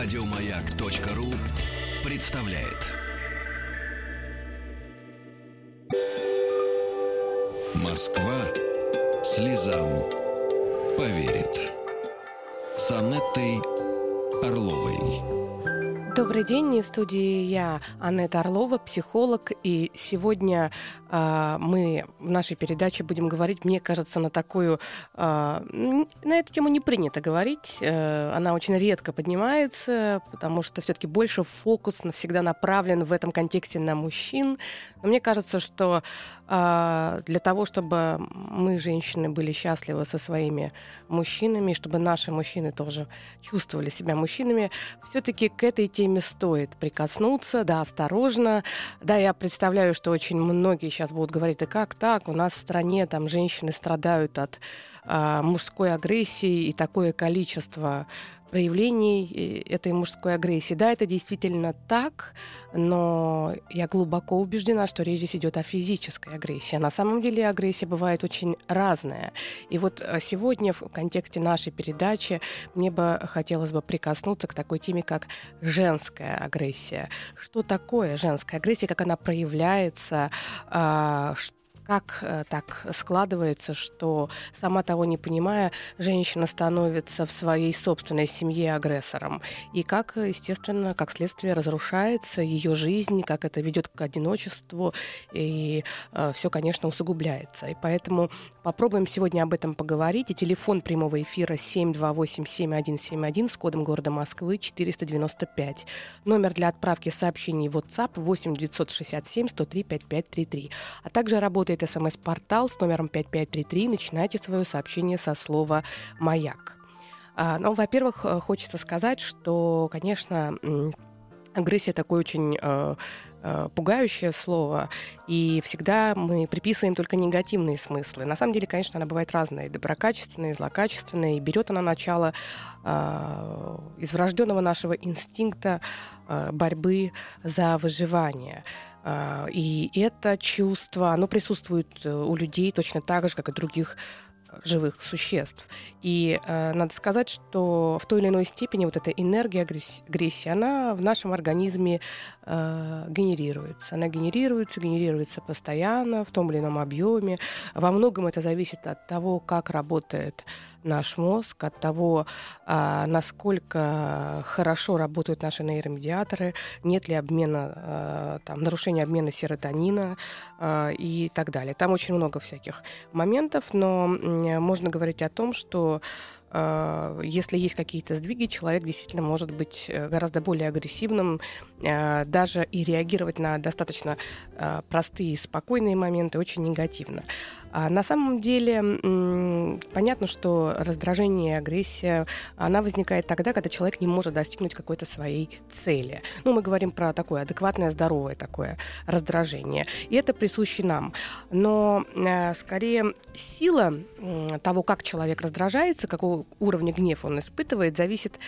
Радиомаяк.ру представляет. Москва слезам поверит. С Орловой. Добрый день, в студии я, Аннета Орлова, психолог, и сегодня мы в нашей передаче будем говорить, мне кажется, на такую... Э, на эту тему не принято говорить, э, она очень редко поднимается, потому что все таки больше фокус навсегда направлен в этом контексте на мужчин. Но мне кажется, что э, для того, чтобы мы, женщины, были счастливы со своими мужчинами, чтобы наши мужчины тоже чувствовали себя мужчинами, все таки к этой теме стоит прикоснуться, да, осторожно. Да, я представляю, что очень многие сейчас будут говорить, да как так, у нас в стране там женщины страдают от а, мужской агрессии и такое количество проявлений этой мужской агрессии. Да, это действительно так, но я глубоко убеждена, что речь здесь идет о физической агрессии. А на самом деле агрессия бывает очень разная. И вот а, сегодня в контексте нашей передачи мне бы хотелось бы прикоснуться к такой теме, как женская агрессия. Что такое женская агрессия, как она проявляется, а, как э, так складывается, что, сама того не понимая, женщина становится в своей собственной семье агрессором? И как, естественно, как следствие разрушается ее жизнь, как это ведет к одиночеству, и э, все, конечно, усугубляется. И поэтому попробуем сегодня об этом поговорить. И телефон прямого эфира 728-7171 с кодом города Москвы 495. Номер для отправки сообщений в WhatsApp 8 967 103 5533. А также работает смс-портал с номером 5533. Начинайте свое сообщение со слова «Маяк». А, ну, во-первых, э, хочется сказать, что, конечно, агрессия такое очень э, пугающее слово, и всегда мы приписываем только негативные смыслы. На самом деле, конечно, она бывает разная, доброкачественная, и злокачественная, и берет она начало э, из врожденного нашего инстинкта э, борьбы за выживание. А, и это чувство, оно присутствует э, у людей точно так же, как и других живых существ. И э, надо сказать, что в той или иной степени вот эта энергия агрессии, она в нашем организме э, генерируется. Она генерируется, генерируется постоянно, в том или ином объеме. Во многом это зависит от того, как работает наш мозг, от того, а, насколько хорошо работают наши нейромедиаторы, нет ли обмена, а, там, нарушения обмена серотонина а, и так далее. Там очень много всяких моментов, но можно говорить о том, что если есть какие-то сдвиги, человек действительно может быть э, гораздо более агрессивным, даже и реагировать на достаточно простые и спокойные моменты очень негативно. А на самом деле понятно, что раздражение агрессия, она возникает тогда, когда человек не может достигнуть какой-то своей цели. Ну, мы говорим про такое адекватное, здоровое такое раздражение. И это присуще нам. Но скорее сила того, как человек раздражается, какого уровня гнев он испытывает, зависит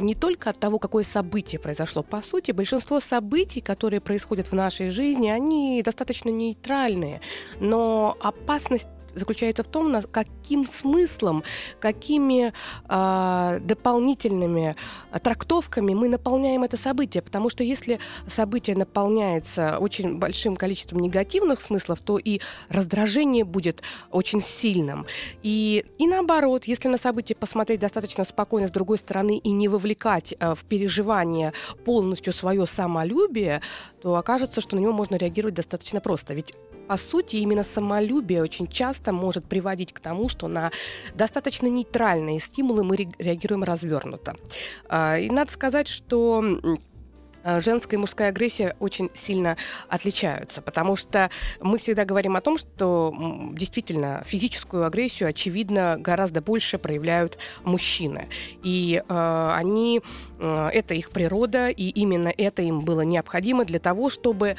не только от того, какое событие произошло. По сути, большинство событий, которые происходят в нашей жизни, они достаточно нейтральные, но опасность заключается в том, каким смыслом, какими э, дополнительными трактовками мы наполняем это событие. Потому что если событие наполняется очень большим количеством негативных смыслов, то и раздражение будет очень сильным. И, и наоборот, если на событие посмотреть достаточно спокойно с другой стороны и не вовлекать э, в переживание полностью свое самолюбие, то окажется, что на него можно реагировать достаточно просто. Ведь по сути, именно самолюбие очень часто может приводить к тому, что на достаточно нейтральные стимулы мы реагируем развернуто. А, и надо сказать, что а, женская и мужская агрессия очень сильно отличаются, потому что мы всегда говорим о том, что действительно физическую агрессию, очевидно, гораздо больше проявляют мужчины. И э, они, э, это их природа, и именно это им было необходимо для того, чтобы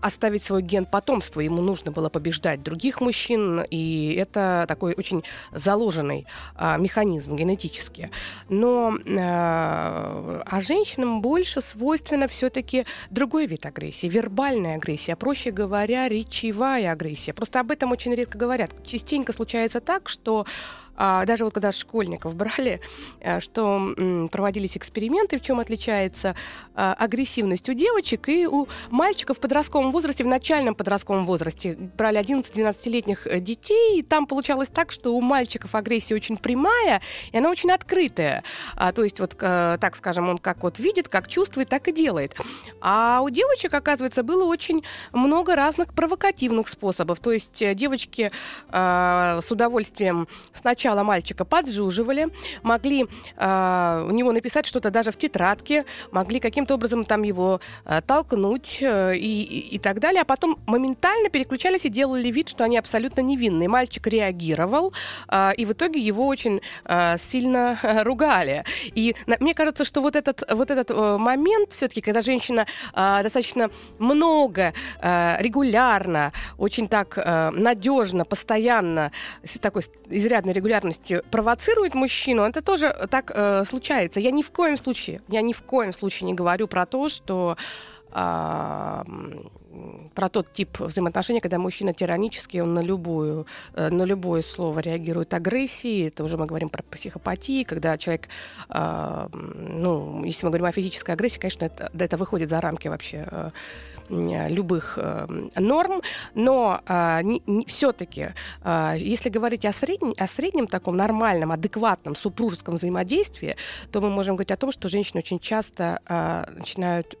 оставить свой ген потомства. Ему нужно было побеждать других мужчин, и это такой очень заложенный а, механизм генетически. Но а, а женщинам больше свойственно все-таки другой вид агрессии, вербальная агрессия, а проще говоря, речевая агрессия. Просто об этом очень редко говорят. Частенько случается так, что даже вот когда школьников брали, а, что проводились эксперименты, в чем отличается а, агрессивность у девочек и у мальчиков в подростковом возрасте, в начальном подростковом возрасте. Брали 11-12-летних э, детей, и там получалось так, что у мальчиков агрессия очень прямая, и она очень открытая. А, то есть вот, а, так скажем, он как вот видит, как чувствует, так и делает. А у девочек, оказывается, было очень много разных провокативных способов. То есть э, девочки э, с удовольствием сначала мальчика поджуживали, могли э, у него написать что-то даже в тетрадке, могли каким-то образом там его э, толкнуть э, и, и, так далее, а потом моментально переключались и делали вид, что они абсолютно невинные. Мальчик реагировал, э, и в итоге его очень э, сильно э, ругали. И на, мне кажется, что вот этот, вот этот э, момент все-таки, когда женщина э, достаточно много, э, регулярно, очень так э, надежно, постоянно, такой изрядной регулярностью провоцирует мужчину, это тоже так э, случается. Я ни в коем случае, я ни в коем случае не говорю про то, что э, про тот тип взаимоотношений, когда мужчина тиранический, он на любую, э, на любое слово реагирует агрессией. Это уже мы говорим про психопатии, когда человек, э, ну, если мы говорим о физической агрессии, конечно, это, это выходит за рамки вообще э, любых норм, но все-таки, если говорить о, среднем, о среднем таком нормальном, адекватном супружеском взаимодействии, то мы можем говорить о том, что женщины очень часто начинают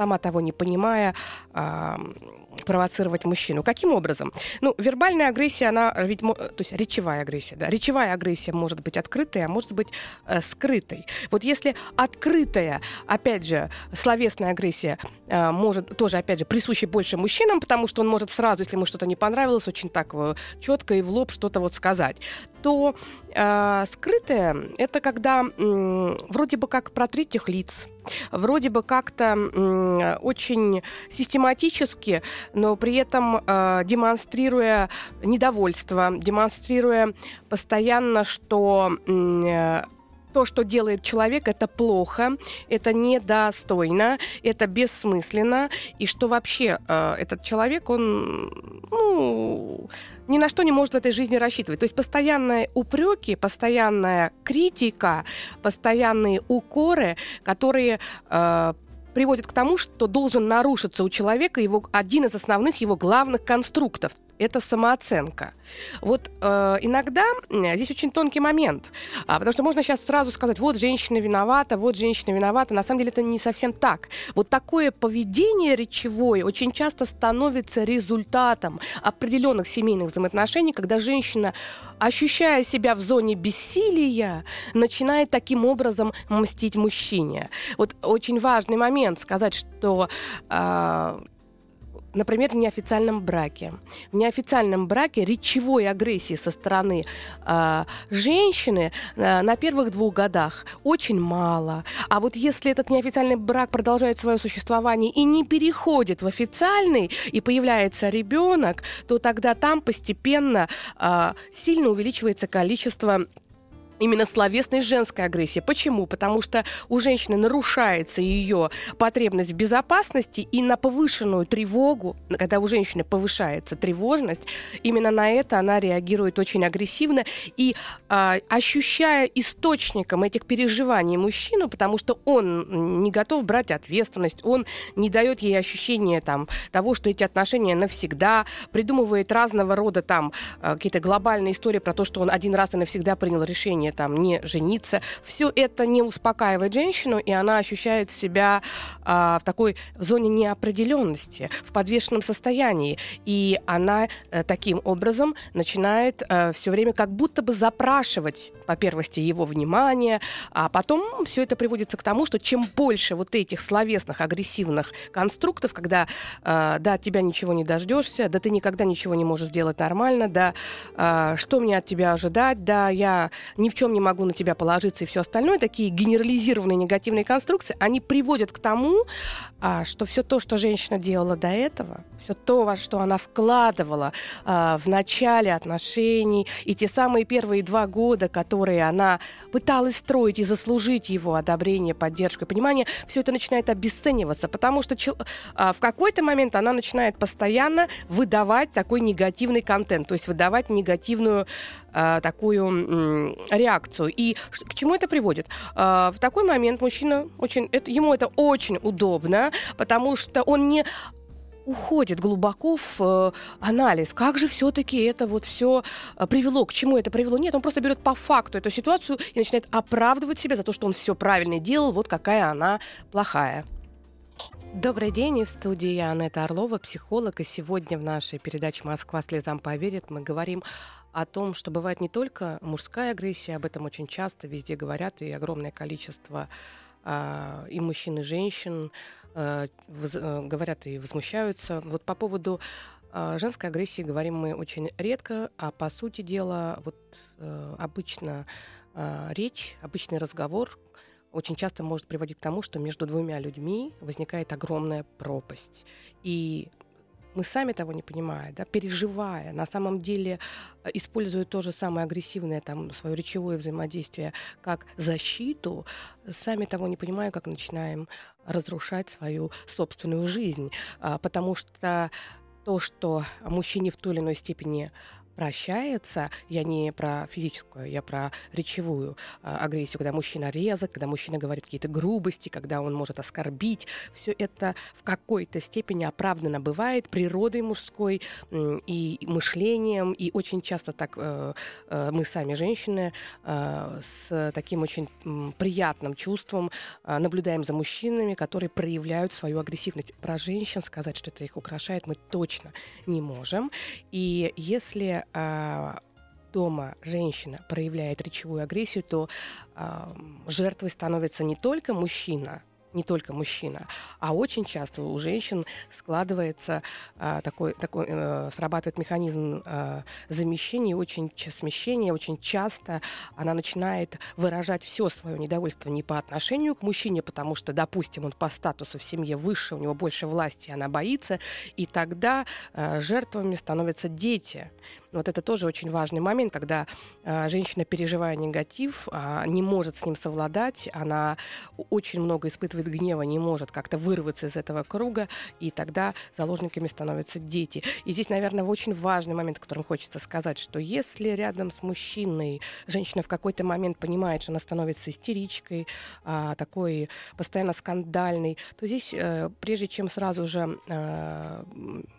сама того не понимая, э, провоцировать мужчину. Каким образом? Ну, вербальная агрессия, она ведь, то есть речевая агрессия, да, речевая агрессия может быть открытой, а может быть э, скрытой. Вот если открытая, опять же, словесная агрессия э, может тоже, опять же, присуща больше мужчинам, потому что он может сразу, если ему что-то не понравилось, очень так э, четко и в лоб что-то вот сказать, то э, скрытая это когда э, вроде бы как про третьих лиц, вроде бы как-то э, очень систематически, но при этом э, демонстрируя недовольство, демонстрируя постоянно, что э, то, что делает человек, это плохо, это недостойно, это бессмысленно, и что вообще э, этот человек, он ну, ни на что не может в этой жизни рассчитывать. То есть постоянные упреки, постоянная критика, постоянные укоры, которые э, приводит к тому, что должен нарушиться у человека его, один из основных его главных конструктов это самооценка. Вот э, иногда здесь очень тонкий момент, а, потому что можно сейчас сразу сказать, вот женщина виновата, вот женщина виновата. На самом деле это не совсем так. Вот такое поведение речевое очень часто становится результатом определенных семейных взаимоотношений, когда женщина, ощущая себя в зоне бессилия, начинает таким образом мстить мужчине. Вот очень важный момент сказать, что э, например, в неофициальном браке. В неофициальном браке речевой агрессии со стороны э, женщины э, на первых двух годах очень мало. А вот если этот неофициальный брак продолжает свое существование и не переходит в официальный, и появляется ребенок, то тогда там постепенно э, сильно увеличивается количество именно словесной женской агрессии. Почему? Потому что у женщины нарушается ее потребность в безопасности и на повышенную тревогу, когда у женщины повышается тревожность, именно на это она реагирует очень агрессивно и а, ощущая источником этих переживаний мужчину, потому что он не готов брать ответственность, он не дает ей ощущения там, того, что эти отношения навсегда, придумывает разного рода там а, какие-то глобальные истории про то, что он один раз и навсегда принял решение решение там не жениться. Все это не успокаивает женщину, и она ощущает себя а, в такой зоне неопределенности, в подвешенном состоянии. И она а, таким образом начинает а, все время как будто бы запрашивать, по первости, его внимание, а потом все это приводится к тому, что чем больше вот этих словесных агрессивных конструктов, когда а, да, от тебя ничего не дождешься, да ты никогда ничего не можешь сделать нормально, да, а, что мне от тебя ожидать, да, я ни в чем не могу на тебя положиться и все остальное, такие генерализированные негативные конструкции, они приводят к тому, а, что все то, что женщина делала до этого, все то, во что она вкладывала а, в начале отношений, и те самые первые два года, которые она пыталась строить и заслужить его одобрение, поддержку и понимание, все это начинает обесцениваться, потому что а, в какой-то момент она начинает постоянно выдавать такой негативный контент, то есть выдавать негативную а, такую реакцию. И к чему это приводит? А, в такой момент мужчина очень, это, ему это очень удобно, потому что он не уходит глубоко в э, анализ, как же все-таки это вот все э, привело, к чему это привело. Нет, он просто берет по факту эту ситуацию и начинает оправдывать себя за то, что он все правильно делал, вот какая она плохая. Добрый день, и в студии я Анетта Орлова, психолог, и сегодня в нашей передаче «Москва слезам поверит» мы говорим о том, что бывает не только мужская агрессия, об этом очень часто везде говорят, и огромное количество э, и мужчин, и женщин э, воз, э, говорят и возмущаются. Вот по поводу э, женской агрессии говорим мы очень редко, а по сути дела вот э, обычно э, речь, обычный разговор очень часто может приводить к тому, что между двумя людьми возникает огромная пропасть. И мы сами того не понимая, да, переживая, на самом деле э, используя то же самое агрессивное там свое речевое взаимодействие как защиту, сами того не понимая, как начинаем разрушать свою собственную жизнь, а, потому что то, что мужчине в той или иной степени прощается, я не про физическую, я про речевую э, агрессию, когда мужчина резок, когда мужчина говорит какие-то грубости, когда он может оскорбить. Все это в какой-то степени оправданно бывает природой мужской и мышлением. И очень часто так э, э, мы сами, женщины, э, с таким очень приятным чувством наблюдаем за мужчинами, которые проявляют свою агрессивность. Про женщин сказать, что это их украшает, мы точно не можем. И если а, дома женщина проявляет речевую агрессию, то э, жертвой становится не только мужчина, не только мужчина, а очень часто у женщин складывается а, такой, такой э, срабатывает механизм э, замещения, очень смещения, очень часто она начинает выражать все свое недовольство не по отношению к мужчине, потому что, допустим, он по статусу в семье выше, у него больше власти, она боится, и тогда э, жертвами становятся дети. Вот это тоже очень важный момент, когда э, женщина, переживая негатив, э, не может с ним совладать, она очень много испытывает гнева, не может как-то вырваться из этого круга, и тогда заложниками становятся дети. И здесь, наверное, очень важный момент, о котором хочется сказать, что если рядом с мужчиной женщина в какой-то момент понимает, что она становится истеричкой, э, такой постоянно скандальной, то здесь, э, прежде чем сразу же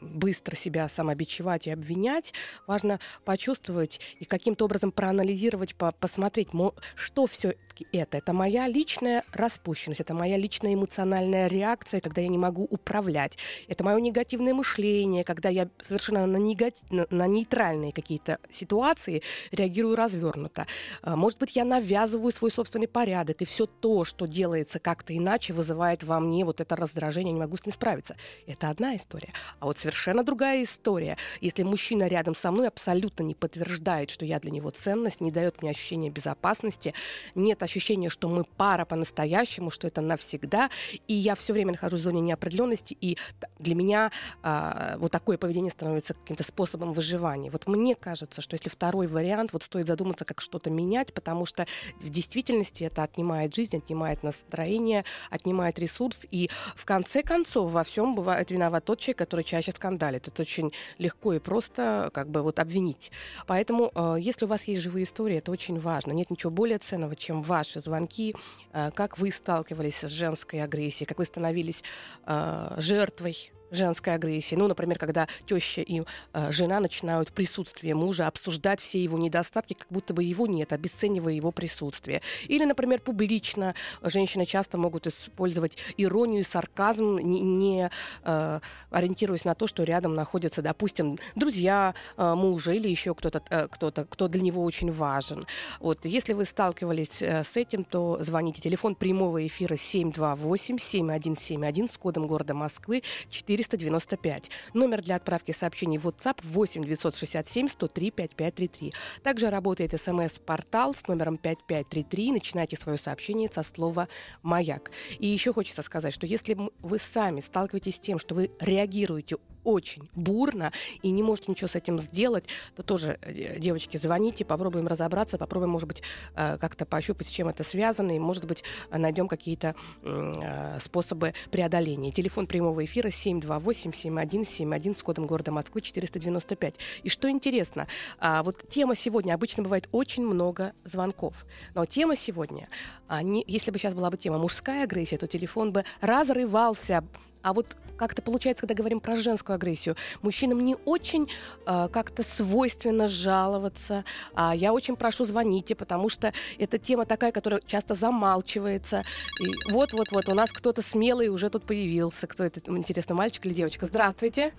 быстро себя самобичевать и обвинять, важно важно почувствовать и каким-то образом проанализировать, по посмотреть, что все-таки это. Это моя личная распущенность, это моя личная эмоциональная реакция, когда я не могу управлять. Это мое негативное мышление, когда я совершенно на, негатив, на нейтральные какие-то ситуации реагирую развернуто. А, может быть, я навязываю свой собственный порядок, и все то, что делается как-то иначе, вызывает во мне вот это раздражение, не могу с ним справиться. Это одна история. А вот совершенно другая история. Если мужчина рядом со мной абсолютно не подтверждает, что я для него ценность, не дает мне ощущения безопасности, нет ощущения, что мы пара по-настоящему, что это навсегда, и я все время нахожусь в зоне неопределенности, и для меня а, вот такое поведение становится каким-то способом выживания. Вот мне кажется, что если второй вариант, вот стоит задуматься, как что-то менять, потому что в действительности это отнимает жизнь, отнимает настроение, отнимает ресурс, и в конце концов во всем бывает виноват тот человек, который чаще скандалит. Это очень легко и просто как бы вот обвинить. Поэтому, э, если у вас есть живые истории, это очень важно. Нет ничего более ценного, чем ваши звонки, э, как вы сталкивались с женской агрессией, как вы становились э, жертвой женской агрессии. Ну, например, когда теща и э, жена начинают в присутствии мужа обсуждать все его недостатки, как будто бы его нет, обесценивая его присутствие. Или, например, публично женщины часто могут использовать иронию, сарказм, не, не э, ориентируясь на то, что рядом находятся, допустим, друзья э, мужа или еще кто-то, э, кто-то, кто для него очень важен. Вот, если вы сталкивались э, с этим, то звоните. Телефон прямого эфира 728-7171 с кодом города Москвы 4 495. Номер для отправки сообщений в WhatsApp 8 967 103 5533. Также работает смс-портал с номером 5533. Начинайте свое сообщение со слова «Маяк». И еще хочется сказать, что если вы сами сталкиваетесь с тем, что вы реагируете очень бурно и не можете ничего с этим сделать, то тоже, э, девочки, звоните, попробуем разобраться, попробуем, может быть, э, как-то пощупать, с чем это связано, и, может быть, найдем какие-то э, способы преодоления. Телефон прямого эфира 728-7171 с кодом города Москвы 495. И что интересно, а, вот тема сегодня, обычно бывает очень много звонков, но тема сегодня, они, если бы сейчас была бы тема мужская агрессия, то телефон бы разрывался а вот как-то получается, когда говорим про женскую агрессию, мужчинам не очень э, как-то свойственно жаловаться. А я очень прошу звоните, потому что это тема такая, которая часто замалчивается. И вот-вот-вот у нас кто-то смелый уже тут появился. Кто это, интересно, мальчик или девочка? Здравствуйте.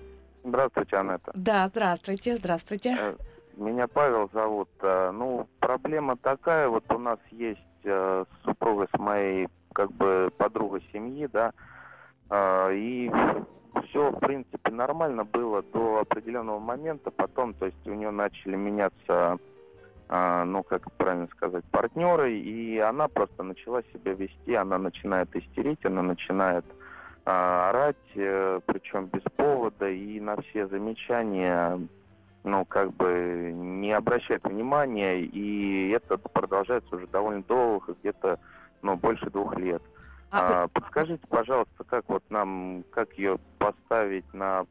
Здравствуйте, Анетта. Да, здравствуйте, здравствуйте. Э, меня Павел зовут. Э, ну, проблема такая, вот у нас есть э, супруга с моей как бы подругой семьи, да, и все, в принципе, нормально было до определенного момента. Потом, то есть, у нее начали меняться, а, ну, как правильно сказать, партнеры, и она просто начала себя вести, она начинает истерить, она начинает а, орать, э, причем без повода, и на все замечания, ну, как бы не обращает внимания, и это продолжается уже довольно долго, где-то, ну, больше двух лет. А, а, подскажите, пожалуйста, как вот нам, как ее поставить на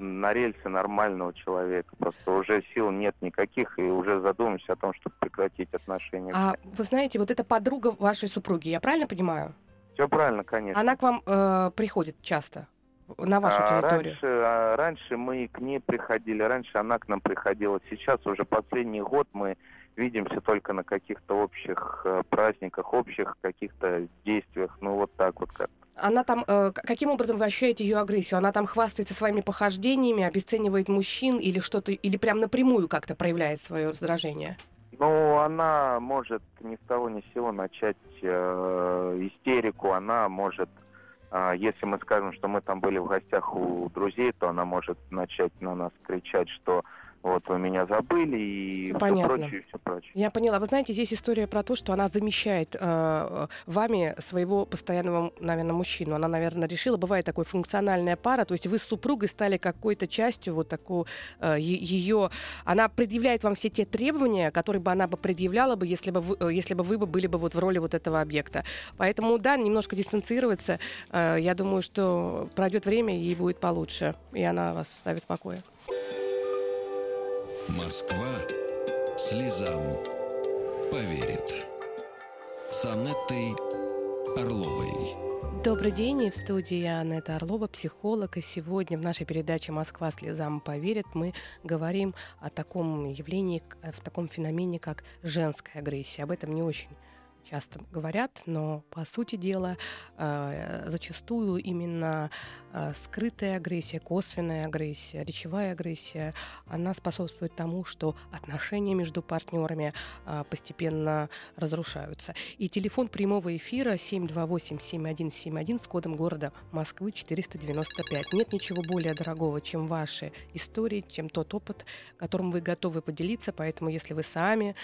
на рельсы нормального человека. Просто уже сил нет никаких, и уже задумаемся о том, чтобы прекратить отношения. А вы знаете, вот эта подруга вашей супруги, я правильно понимаю? Все правильно, конечно. Она к вам э, приходит часто на вашу а, территорию? Раньше, а, раньше мы к ней приходили, раньше она к нам приходила. Сейчас уже последний год мы видимся только на каких-то общих э, праздниках, общих каких-то действиях, ну вот так вот как. Она там, э, каким образом вы ощущаете ее агрессию? Она там хвастается своими похождениями, обесценивает мужчин или что-то, или прям напрямую как-то проявляет свое раздражение? Ну, она может ни с того ни с сего начать э, истерику, она может, э, если мы скажем, что мы там были в гостях у друзей, то она может начать на нас кричать, что вот вы меня забыли и Понятно. все прочее, все прочее. Я поняла. Вы знаете, здесь история про то, что она замещает э, вами своего постоянного, наверное, мужчину. Она, наверное, решила, бывает такой функциональная пара, то есть вы с супругой стали какой-то частью вот такую э, ее... Она предъявляет вам все те требования, которые бы она бы предъявляла бы, если бы вы, э, если бы вы бы были бы вот в роли вот этого объекта. Поэтому, да, немножко дистанцироваться. Э, я думаю, что пройдет время, ей будет получше, и она вас ставит в покое. Москва слезам поверит. С Анеттой Орловой. Добрый день, и в студии Анетта Орлова, психолог. И сегодня в нашей передаче «Москва слезам поверит» мы говорим о таком явлении, в таком феномене, как женская агрессия. Об этом не очень часто говорят, но по сути дела э, зачастую именно скрытая агрессия, косвенная агрессия, речевая агрессия, она способствует тому, что отношения между партнерами э, постепенно разрушаются. И телефон прямого эфира 728-7171 с кодом города Москвы 495. Нет ничего более дорогого, чем ваши истории, чем тот опыт, которым вы готовы поделиться. Поэтому, если вы сами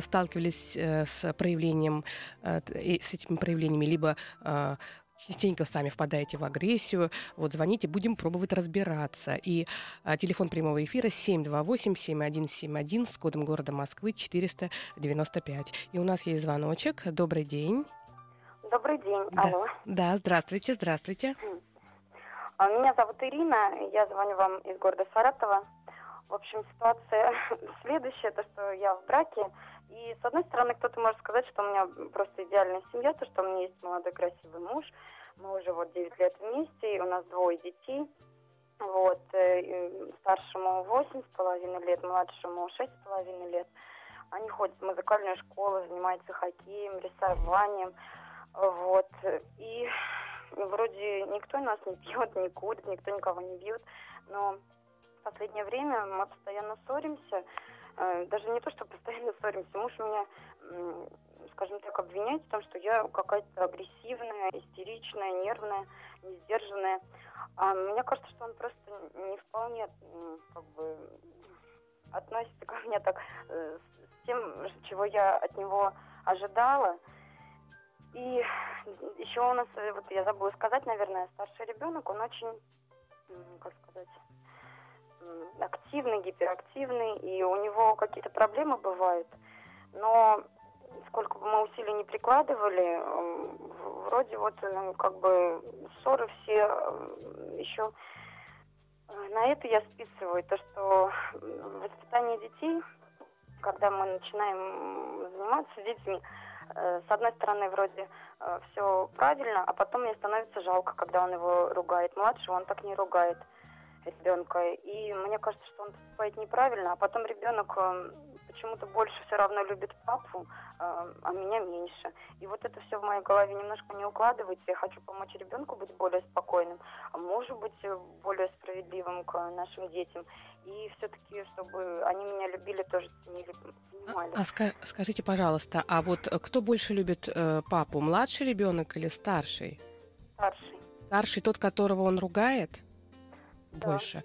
сталкивались с проявлением Э, с этими проявлениями, либо э, частенько сами впадаете в агрессию, вот звоните, будем пробовать разбираться. И а, телефон прямого эфира 728-7171 с кодом города Москвы 495. И у нас есть звоночек. Добрый день. Добрый день. Да, Алло. Да, здравствуйте, здравствуйте. А, меня зовут Ирина, я звоню вам из города Саратова. В общем, ситуация следующая, то, что я в браке, и с одной стороны, кто-то может сказать, что у меня просто идеальная семья, то, что у меня есть молодой красивый муж, мы уже вот 9 лет вместе, и у нас двое детей. Вот, э, старшему восемь с половиной лет, младшему шесть с половиной лет. Они ходят в музыкальную школу, занимаются хоккеем, рисованием. Вот. И вроде никто нас не пьет, не курит, никто никого не бьет. Но в последнее время мы постоянно ссоримся. Э, даже не то, что постоянно ссоримся, муж меня, скажем так, обвиняет в том, что я какая-то агрессивная, истеричная, нервная, несдержанная. А мне кажется, что он просто не вполне как бы относится ко мне так э, с тем, чего я от него ожидала. И еще у нас, э, вот я забыла сказать, наверное, старший ребенок, он очень как сказать, активный, гиперактивный, и у него какие-то проблемы бывают. Но сколько бы мы усилий не прикладывали, вроде вот ну, как бы ссоры все еще на это я списываю то, что воспитание детей, когда мы начинаем заниматься детьми, э, с одной стороны, вроде э, все правильно, а потом мне становится жалко, когда он его ругает. Младший он так не ругает ребенка. И мне кажется, что он поступает неправильно, а потом ребенок э, почему-то больше все равно любит папу, а, а меня меньше. И вот это все в моей голове немножко не укладывается. Я хочу помочь ребенку быть более спокойным, а может быть э, более справедливым к нашим детям. И все-таки, чтобы они меня любили, тоже ценили, понимали. А, а ска- скажите, пожалуйста, а вот кто больше любит э, папу, младший ребенок или старший? Старший. Старший тот, которого он ругает? Больше.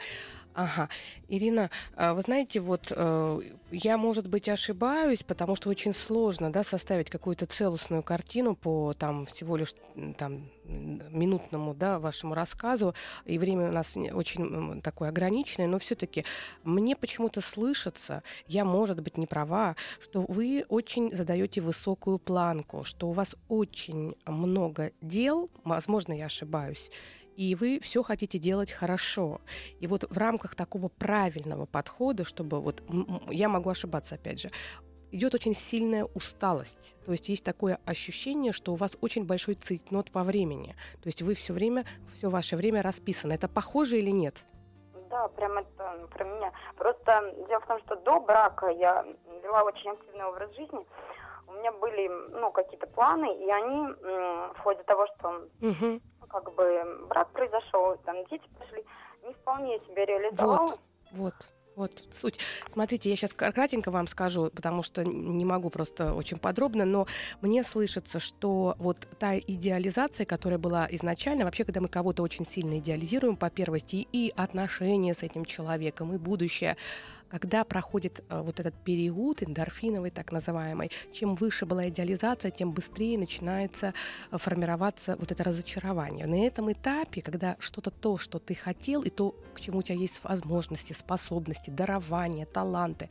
Ага. Ирина, а, вы знаете, вот э, я, может быть, ошибаюсь, потому что очень сложно да, составить какую-то целостную картину по там, всего лишь там, минутному да, вашему рассказу, и время у нас очень такое ограниченное, но все-таки мне почему-то слышится, я, может быть, не права, что вы очень задаете высокую планку, что у вас очень много дел, возможно, я ошибаюсь, и вы все хотите делать хорошо. И вот в рамках такого правильного подхода, чтобы вот я могу ошибаться опять же, идет очень сильная усталость. То есть есть такое ощущение, что у вас очень большой цейтнот по времени. То есть вы все время, все ваше время расписано. Это похоже или нет? Да, прям это про меня. Просто дело в том, что до брака я вела очень активный образ жизни. У меня были ну, какие-то планы, и они в ходе того, что угу как бы брак произошел, там дети пошли, не вполне себя реализовала. Вот, вот. Вот суть. Смотрите, я сейчас кратенько вам скажу, потому что не могу просто очень подробно, но мне слышится, что вот та идеализация, которая была изначально, вообще, когда мы кого-то очень сильно идеализируем по первости, и отношения с этим человеком, и будущее, когда проходит э, вот этот период эндорфиновый, так называемый, чем выше была идеализация, тем быстрее начинается э, формироваться вот это разочарование. На этом этапе, когда что-то то, что ты хотел, и то, к чему у тебя есть возможности, способности, дарования, таланты,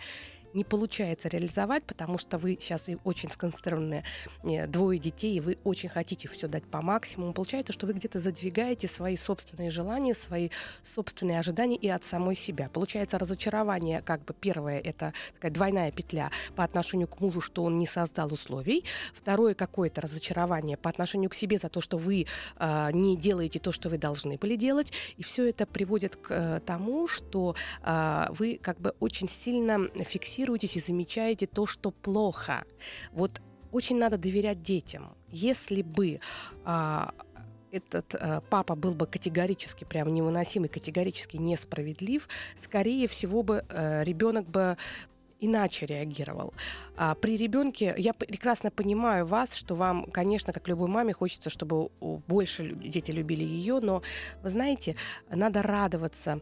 не получается реализовать, потому что вы сейчас очень сконцентрированные э, двое детей, и вы очень хотите все дать по максимуму. Получается, что вы где-то задвигаете свои собственные желания, свои собственные ожидания и от самой себя. Получается разочарование, как бы первое, это такая двойная петля по отношению к мужу, что он не создал условий. Второе, какое-то разочарование по отношению к себе за то, что вы э, не делаете то, что вы должны были делать. И все это приводит к э, тому, что э, вы как бы очень сильно фиксируете фокусируетесь и замечаете то, что плохо. Вот очень надо доверять детям. Если бы а, этот а, папа был бы категорически прям невыносимый, категорически несправедлив, скорее всего бы а, ребенок бы иначе реагировал. А при ребенке я прекрасно понимаю вас, что вам, конечно, как любой маме, хочется, чтобы больше дети любили ее, но вы знаете, надо радоваться,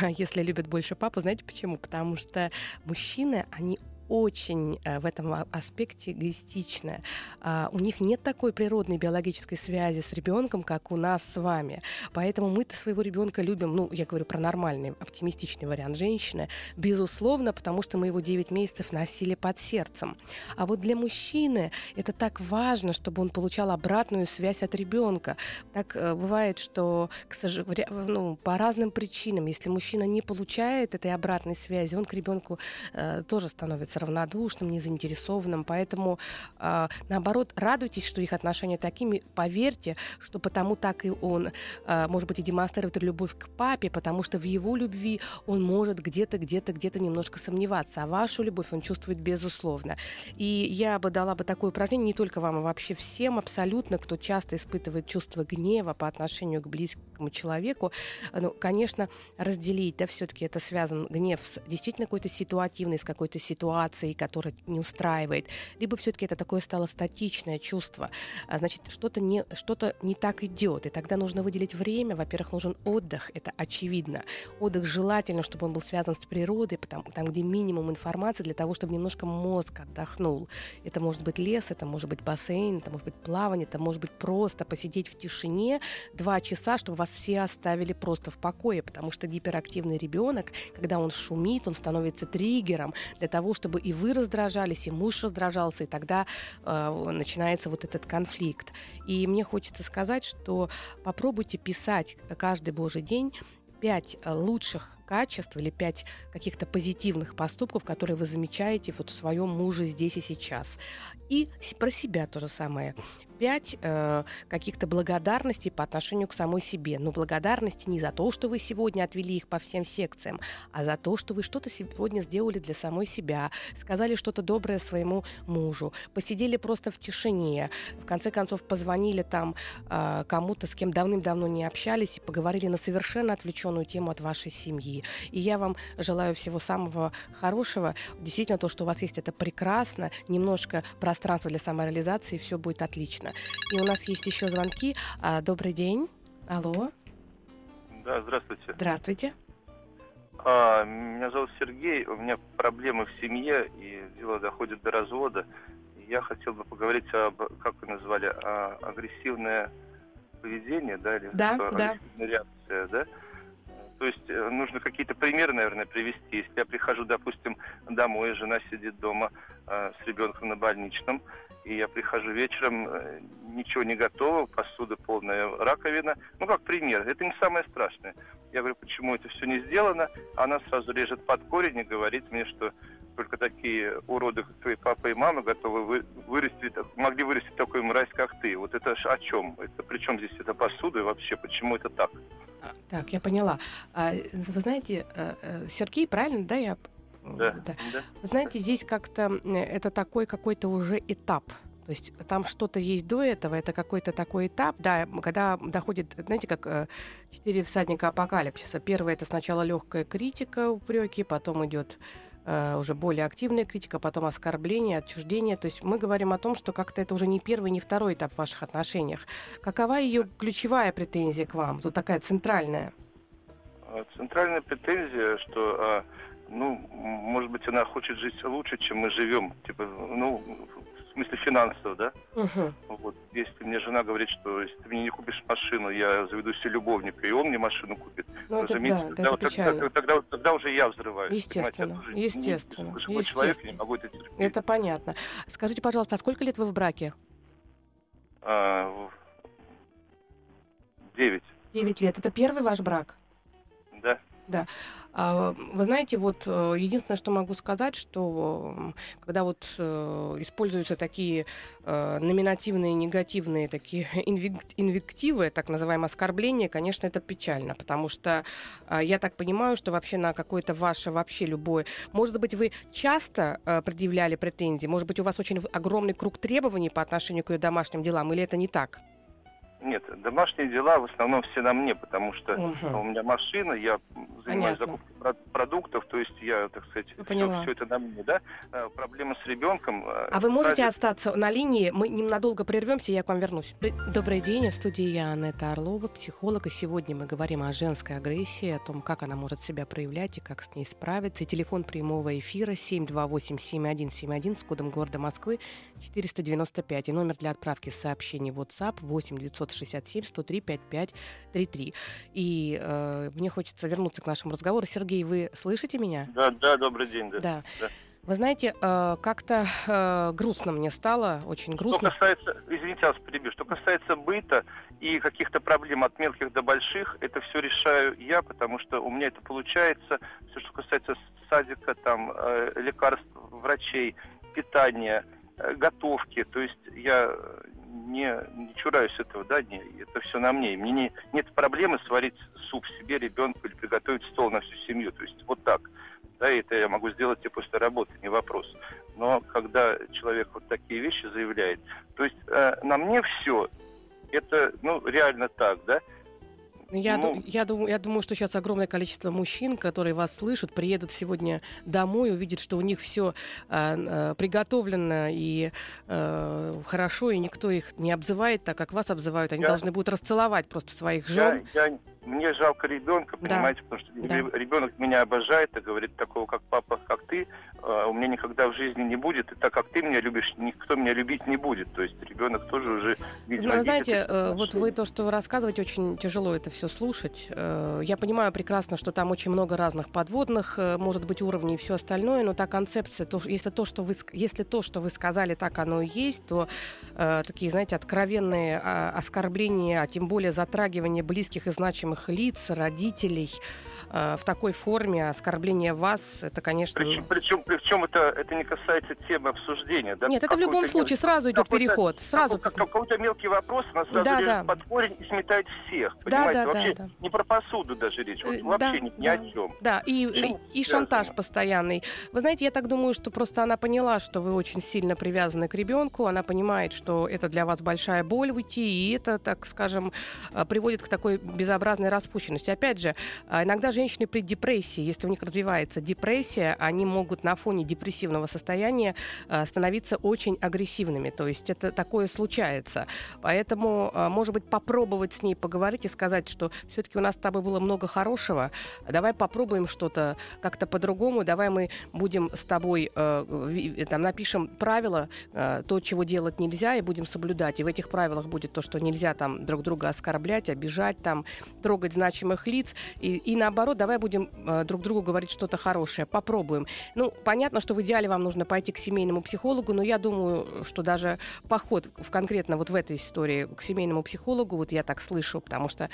если любят больше папу. Знаете почему? Потому что мужчины, они очень э, в этом аспекте эгоистичная. А, у них нет такой природной биологической связи с ребенком, как у нас с вами. Поэтому мы-то своего ребенка любим, ну, я говорю про нормальный, оптимистичный вариант женщины, безусловно, потому что мы его 9 месяцев носили под сердцем. А вот для мужчины это так важно, чтобы он получал обратную связь от ребенка. Так э, бывает, что к сожалению, ну, по разным причинам, если мужчина не получает этой обратной связи, он к ребенку э, тоже становится становится равнодушным, незаинтересованным. Поэтому, э, наоборот, радуйтесь, что их отношения такими. Поверьте, что потому так и он, э, может быть, и демонстрирует любовь к папе, потому что в его любви он может где-то, где-то, где-то немножко сомневаться. А вашу любовь он чувствует безусловно. И я бы дала бы такое упражнение не только вам, а вообще всем абсолютно, кто часто испытывает чувство гнева по отношению к близкому человеку. Ну, конечно, разделить, да, все-таки это связан гнев с действительно какой-то ситуативной, с какой-то ситуацией, ситуацией, которая не устраивает, либо все-таки это такое стало статичное чувство, а, значит, что-то не, что не так идет, и тогда нужно выделить время. Во-первых, нужен отдых, это очевидно. Отдых желательно, чтобы он был связан с природой, потому, там, где минимум информации, для того, чтобы немножко мозг отдохнул. Это может быть лес, это может быть бассейн, это может быть плавание, это может быть просто посидеть в тишине два часа, чтобы вас все оставили просто в покое, потому что гиперактивный ребенок, когда он шумит, он становится триггером для того, чтобы и вы раздражались, и муж раздражался, и тогда э, начинается вот этот конфликт. И мне хочется сказать, что попробуйте писать каждый божий день пять э, лучших качеств или пять каких-то позитивных поступков, которые вы замечаете вот в своем муже здесь и сейчас. И про себя то же самое пять э, каких-то благодарностей по отношению к самой себе. Но благодарности не за то, что вы сегодня отвели их по всем секциям, а за то, что вы что-то сегодня сделали для самой себя, сказали что-то доброе своему мужу, посидели просто в тишине, в конце концов позвонили там э, кому-то, с кем давным-давно не общались и поговорили на совершенно отвлеченную тему от вашей семьи. И я вам желаю всего самого хорошего. Действительно, то, что у вас есть, это прекрасно. Немножко пространства для самореализации, все будет отлично конечно. И у нас есть еще звонки. А, добрый день. Алло. Да, здравствуйте. Здравствуйте. А, меня зовут Сергей, у меня проблемы в семье, и дело доходит до развода. Я хотел бы поговорить об, как вы назвали, а, агрессивное поведение, да, или да, да. реакция, да? То есть э, нужно какие-то примеры, наверное, привести. Если я прихожу, допустим, домой, жена сидит дома э, с ребенком на больничном, и я прихожу вечером, э, ничего не готово, посуда полная раковина. Ну, как пример, это не самое страшное. Я говорю, почему это все не сделано? Она сразу режет под корень и говорит мне, что только такие уроды, как твои папа и мама, готовы вы, вырастить, могли вырастить такую мразь, как ты. Вот это о чем? Это при чем здесь эта посуда и вообще, почему это так? Так, я поняла. А, вы знаете, э, э, Сергей, правильно, да, я да, да. да. Вы знаете, здесь как-то это такой какой-то уже этап. То есть там что-то есть до этого, это какой-то такой этап, да, когда доходит, знаете, как э, четыре всадника апокалипсиса. Первое это сначала легкая критика, упреки, потом идет э, уже более активная критика, потом оскорбление, отчуждение. То есть мы говорим о том, что как-то это уже не первый, не второй этап в ваших отношениях. Какова ее ключевая претензия к вам? Тут такая центральная. А, центральная претензия, что а, ну, может быть, она хочет жить лучше, чем мы живем. Типа, ну, в смысле финансово, да? Uh-huh. Вот. Если мне жена говорит, что если ты мне не купишь машину, я заведу себе любовника, и он мне машину купит. Ну, это, да, тогда, это вот, тогда, тогда, тогда уже я взрываюсь. Естественно, я естественно. Не, естественно. человек, я не могу это терпеть. Это понятно. Скажите, пожалуйста, а сколько лет вы в браке? А, девять. Девять лет. Это первый ваш брак? Да. Да. А, вы знаете, вот э, единственное, что могу сказать, что когда вот э, используются такие э, номинативные, негативные такие инвективы, так называемые оскорбления, конечно, это печально, потому что я так понимаю, что вообще на какое-то ваше, вообще любое... Может быть, вы часто предъявляли претензии, может быть, у вас очень огромный круг требований по отношению к ее домашним делам, или это не так? Нет, домашние дела в основном все на мне, потому что угу. у меня машина, я занимаюсь Понятно. закупкой продуктов, то есть я, так сказать, все, все это на мне, да. А, проблема с ребенком. А, а вы можете ради... остаться на линии? Мы ненадолго прервемся, я к вам вернусь. Добрый день, в студии я Анетта Орлова, психолог, и сегодня мы говорим о женской агрессии, о том, как она может себя проявлять и как с ней справиться. И телефон прямого эфира 728-7171 с кодом города Москвы 495 и номер для отправки сообщений в WhatsApp 8 967 103 55 33. И э, мне хочется вернуться к нашему разговору. Сергей, вы слышите меня? Да, да, добрый день. Да. да. да. Вы знаете, э, как-то э, грустно мне стало, очень грустно. Что касается, извините, вас перебью, что касается быта и каких-то проблем от мелких до больших, это все решаю я, потому что у меня это получается. Все, что касается садика, там, э, лекарств, врачей, питания, готовки, то есть я не, не чураюсь этого, да, не, это все на мне. Мне не, нет проблемы сварить суп себе, ребенку или приготовить стол на всю семью. То есть вот так. Да, это я могу сделать и после работы, не вопрос. Но когда человек вот такие вещи заявляет, то есть э, на мне все, это, ну, реально так, да, Я, ну, я, думаю, я думаю, что сейчас огромное количество мужчин, которые вас слышат, приедут сегодня домой, увидят, что у них все э, э, приготовлено и э, хорошо, и никто их не обзывает так, как вас обзывают. Они я... должны будут расцеловать просто своих жен. Я, я, мне жалко ребенка, понимаете, да. потому что да. ребенок меня обожает и говорит, такого как папа, как ты, у меня никогда в жизни не будет, и так как ты меня любишь, никто меня любить не будет. То есть ребенок тоже уже видимо. Ну, знаете, вот вы то, что вы рассказываете, очень тяжело это все слушать. Э, я понимаю прекрасно, что там очень много разных подводных, э, может быть, уровней и все остальное, но та концепция, то, если, то, что вы, если то, что вы сказали, так оно и есть, то э, такие, знаете, откровенные э, оскорбления, а тем более затрагивание близких и значимых лиц, родителей, Э, в такой форме оскорбление вас, это, конечно... Причем, причем, причем это, это не касается темы обсуждения. Да? Нет, это в любом случае сразу идет переход. Сразу... Какой-то мелкий вопрос нас сразу да, да. под корень и сметает всех. Понимаете? Да, да, Вообще да, да. не про посуду даже речь. Вот, э, вообще да, ни, ни о чем. Да, и, и, и шантаж постоянный. Вы знаете, я так думаю, что просто она поняла, что вы очень сильно привязаны к ребенку. Она понимает, что это для вас большая боль уйти, и это, так скажем, э, приводит к такой безобразной распущенности. Опять же, иногда женщины при депрессии, если у них развивается депрессия, они могут на фоне депрессивного состояния э, становиться очень агрессивными. То есть это такое случается. Поэтому, э, может быть, попробовать с ней поговорить и сказать, что все-таки у нас с тобой было много хорошего, давай попробуем что-то как-то по-другому, давай мы будем с тобой, э, там, напишем правила, то, чего делать нельзя, и будем соблюдать. И в этих правилах будет то, что нельзя там друг друга оскорблять, обижать, там, трогать значимых лиц. И, и наоборот, давай будем э, друг другу говорить что-то хорошее, попробуем. Ну, понятно, что в идеале вам нужно пойти к семейному психологу, но я думаю, что даже поход в конкретно вот в этой истории к семейному психологу, вот я так слышу, потому что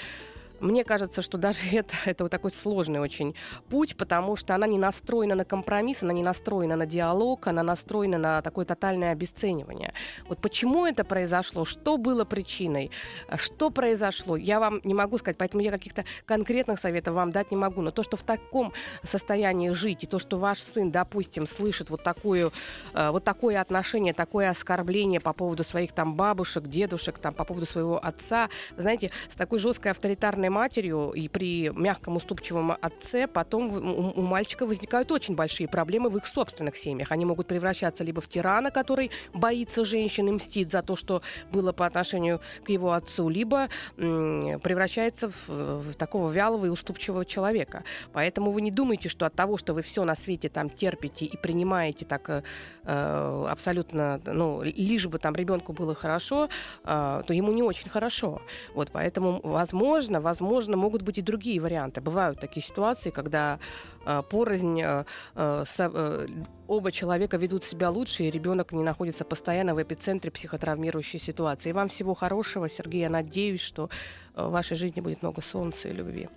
мне кажется, что даже это, это вот такой сложный очень путь, потому что она не настроена на компромисс, она не настроена на диалог, она настроена на такое тотальное обесценивание. Вот почему это произошло, что было причиной, что произошло, я вам не могу сказать, поэтому я каких-то конкретных советов вам дать не могу. Но то, что в таком состоянии жить, и то, что ваш сын, допустим, слышит вот, такую, э, вот такое отношение, такое оскорбление по поводу своих там бабушек, дедушек, там, по поводу своего отца, знаете, с такой жесткой авторитарной матерью и при мягком уступчивом отце потом у, у мальчика возникают очень большие проблемы в их собственных семьях. Они могут превращаться либо в тирана, который боится женщин и мстит за то, что было по отношению к его отцу, либо м, превращается в, в такого вялого и уступчивого человека. Поэтому вы не думайте, что от того, что вы все на свете там терпите и принимаете так э, э абсолютно, ну, лишь бы там ребенку было хорошо, э, то ему не очень хорошо. Вот поэтому, возможно, возможно, возможно, могут быть и другие варианты. Бывают такие ситуации, когда э, порознь э, э, оба человека ведут себя лучше, и ребенок не находится постоянно в эпицентре психотравмирующей ситуации. И вам всего хорошего, Сергей. Я надеюсь, что в вашей жизни будет много солнца и любви.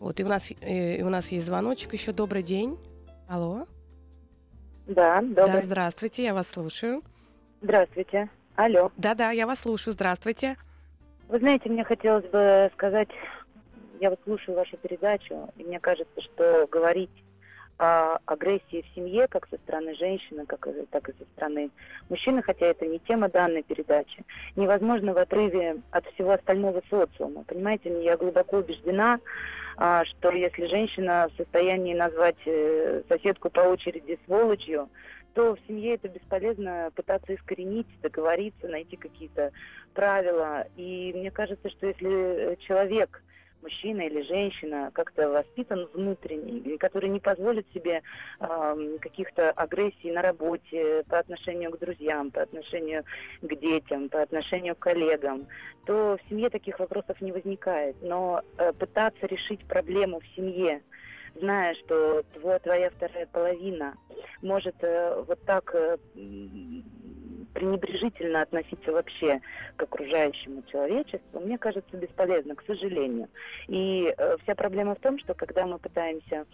Вот, и у нас, и у нас есть звоночек еще. Добрый день. Алло. Да, добрый. Да, здравствуйте, я вас слушаю. Здравствуйте. Алло. Да-да, я вас слушаю. Здравствуйте. Вы знаете, мне хотелось бы сказать я вот слушаю вашу передачу, и мне кажется, что говорить о агрессии в семье, как со стороны женщины, как, так и со стороны мужчины, хотя это не тема данной передачи, невозможно в отрыве от всего остального социума. Понимаете, я глубоко убеждена, а, что если женщина в состоянии назвать э, соседку по очереди сволочью, то в семье это бесполезно пытаться искоренить, договориться, найти какие-то правила. И мне кажется, что если человек мужчина или женщина как-то воспитан внутренне, который не позволит себе э, каких-то агрессий на работе по отношению к друзьям, по отношению к детям, по отношению к коллегам, то в семье таких вопросов не возникает. Но э, пытаться решить проблему в семье, зная, что твоя вторая половина может э, вот так э, пренебрежительно относиться вообще к окружающему человечеству, мне кажется, бесполезно, к сожалению. И э, вся проблема в том, что когда мы пытаемся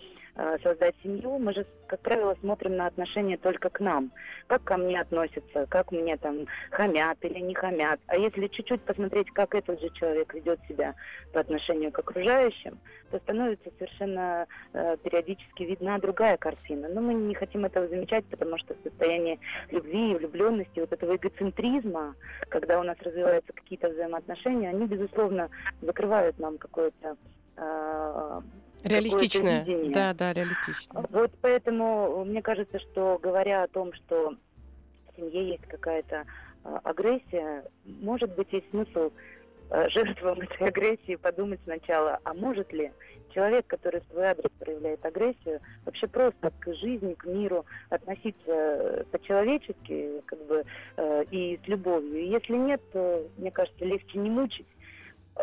создать семью, мы же, как правило, смотрим на отношения только к нам. Как ко мне относятся, как мне там хамят или не хамят. А если чуть-чуть посмотреть, как этот же человек ведет себя по отношению к окружающим, то становится совершенно э, периодически видна другая картина. Но мы не хотим этого замечать, потому что в состоянии любви и влюбленности, вот этого эгоцентризма, когда у нас развиваются какие-то взаимоотношения, они, безусловно, закрывают нам какое-то э, Реалистичное. Да, да, реалистично. Вот поэтому мне кажется, что говоря о том, что в семье есть какая-то э, агрессия, может быть, есть смысл э, жертвам этой агрессии подумать сначала, а может ли человек, который в свой адрес проявляет агрессию, вообще просто к жизни, к миру относиться э, по-человечески, как бы, э, и с любовью. И если нет, то, мне кажется, легче не мучить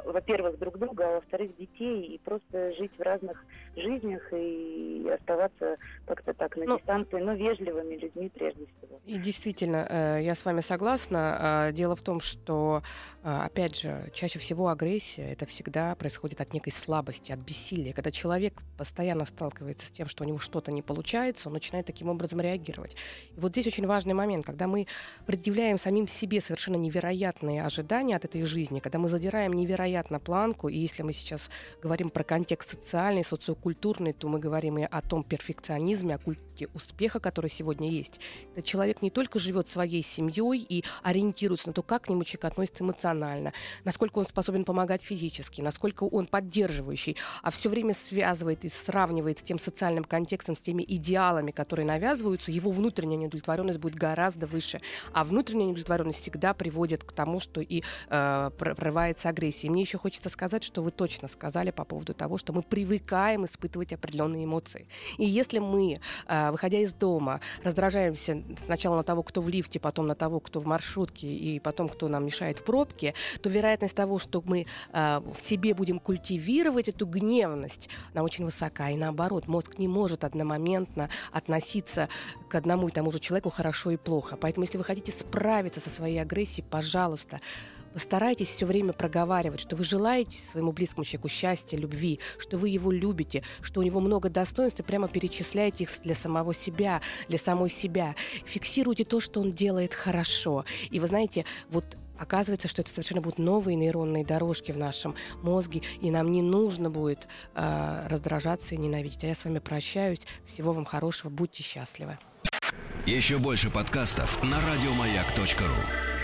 во-первых, друг друга, а во-вторых, детей, и просто жить в разных жизнях и оставаться как-то так на ну, дистанции, но вежливыми людьми прежде всего. И действительно, э, я с вами согласна. А, дело в том, что, а, опять же, чаще всего агрессия это всегда происходит от некой слабости, от бессилия. Когда человек постоянно сталкивается с тем, что у него что-то не получается, он начинает таким образом реагировать. И вот здесь очень важный момент, когда мы предъявляем самим себе совершенно невероятные ожидания от этой жизни, когда мы задираем невероятные невероятно планку, и если мы сейчас говорим про контекст социальный, социокультурный, то мы говорим и о том перфекционизме, о культе успеха, который сегодня есть. Этот человек не только живет своей семьей и ориентируется на то, как к нему человек относится эмоционально, насколько он способен помогать физически, насколько он поддерживающий, а все время связывает и сравнивает с тем социальным контекстом, с теми идеалами, которые навязываются, его внутренняя неудовлетворенность будет гораздо выше. А внутренняя неудовлетворенность всегда приводит к тому, что и э, прорывается агрессия мне еще хочется сказать, что вы точно сказали по поводу того, что мы привыкаем испытывать определенные эмоции. И если мы, а, выходя из дома, раздражаемся сначала на того, кто в лифте, потом на того, кто в маршрутке, и потом, кто нам мешает в пробке, то вероятность того, что мы а, в себе будем культивировать эту гневность, она очень высока. И наоборот, мозг не может одномоментно относиться к одному и тому же человеку хорошо и плохо. Поэтому, если вы хотите справиться со своей агрессией, пожалуйста, Постарайтесь все время проговаривать, что вы желаете своему близкому человеку счастья, любви, что вы его любите, что у него много достоинств, и прямо перечисляйте их для самого себя, для самой себя. Фиксируйте то, что он делает хорошо. И вы знаете, вот Оказывается, что это совершенно будут новые нейронные дорожки в нашем мозге, и нам не нужно будет э, раздражаться и ненавидеть. А я с вами прощаюсь. Всего вам хорошего. Будьте счастливы. Еще больше подкастов на радиомаяк.ру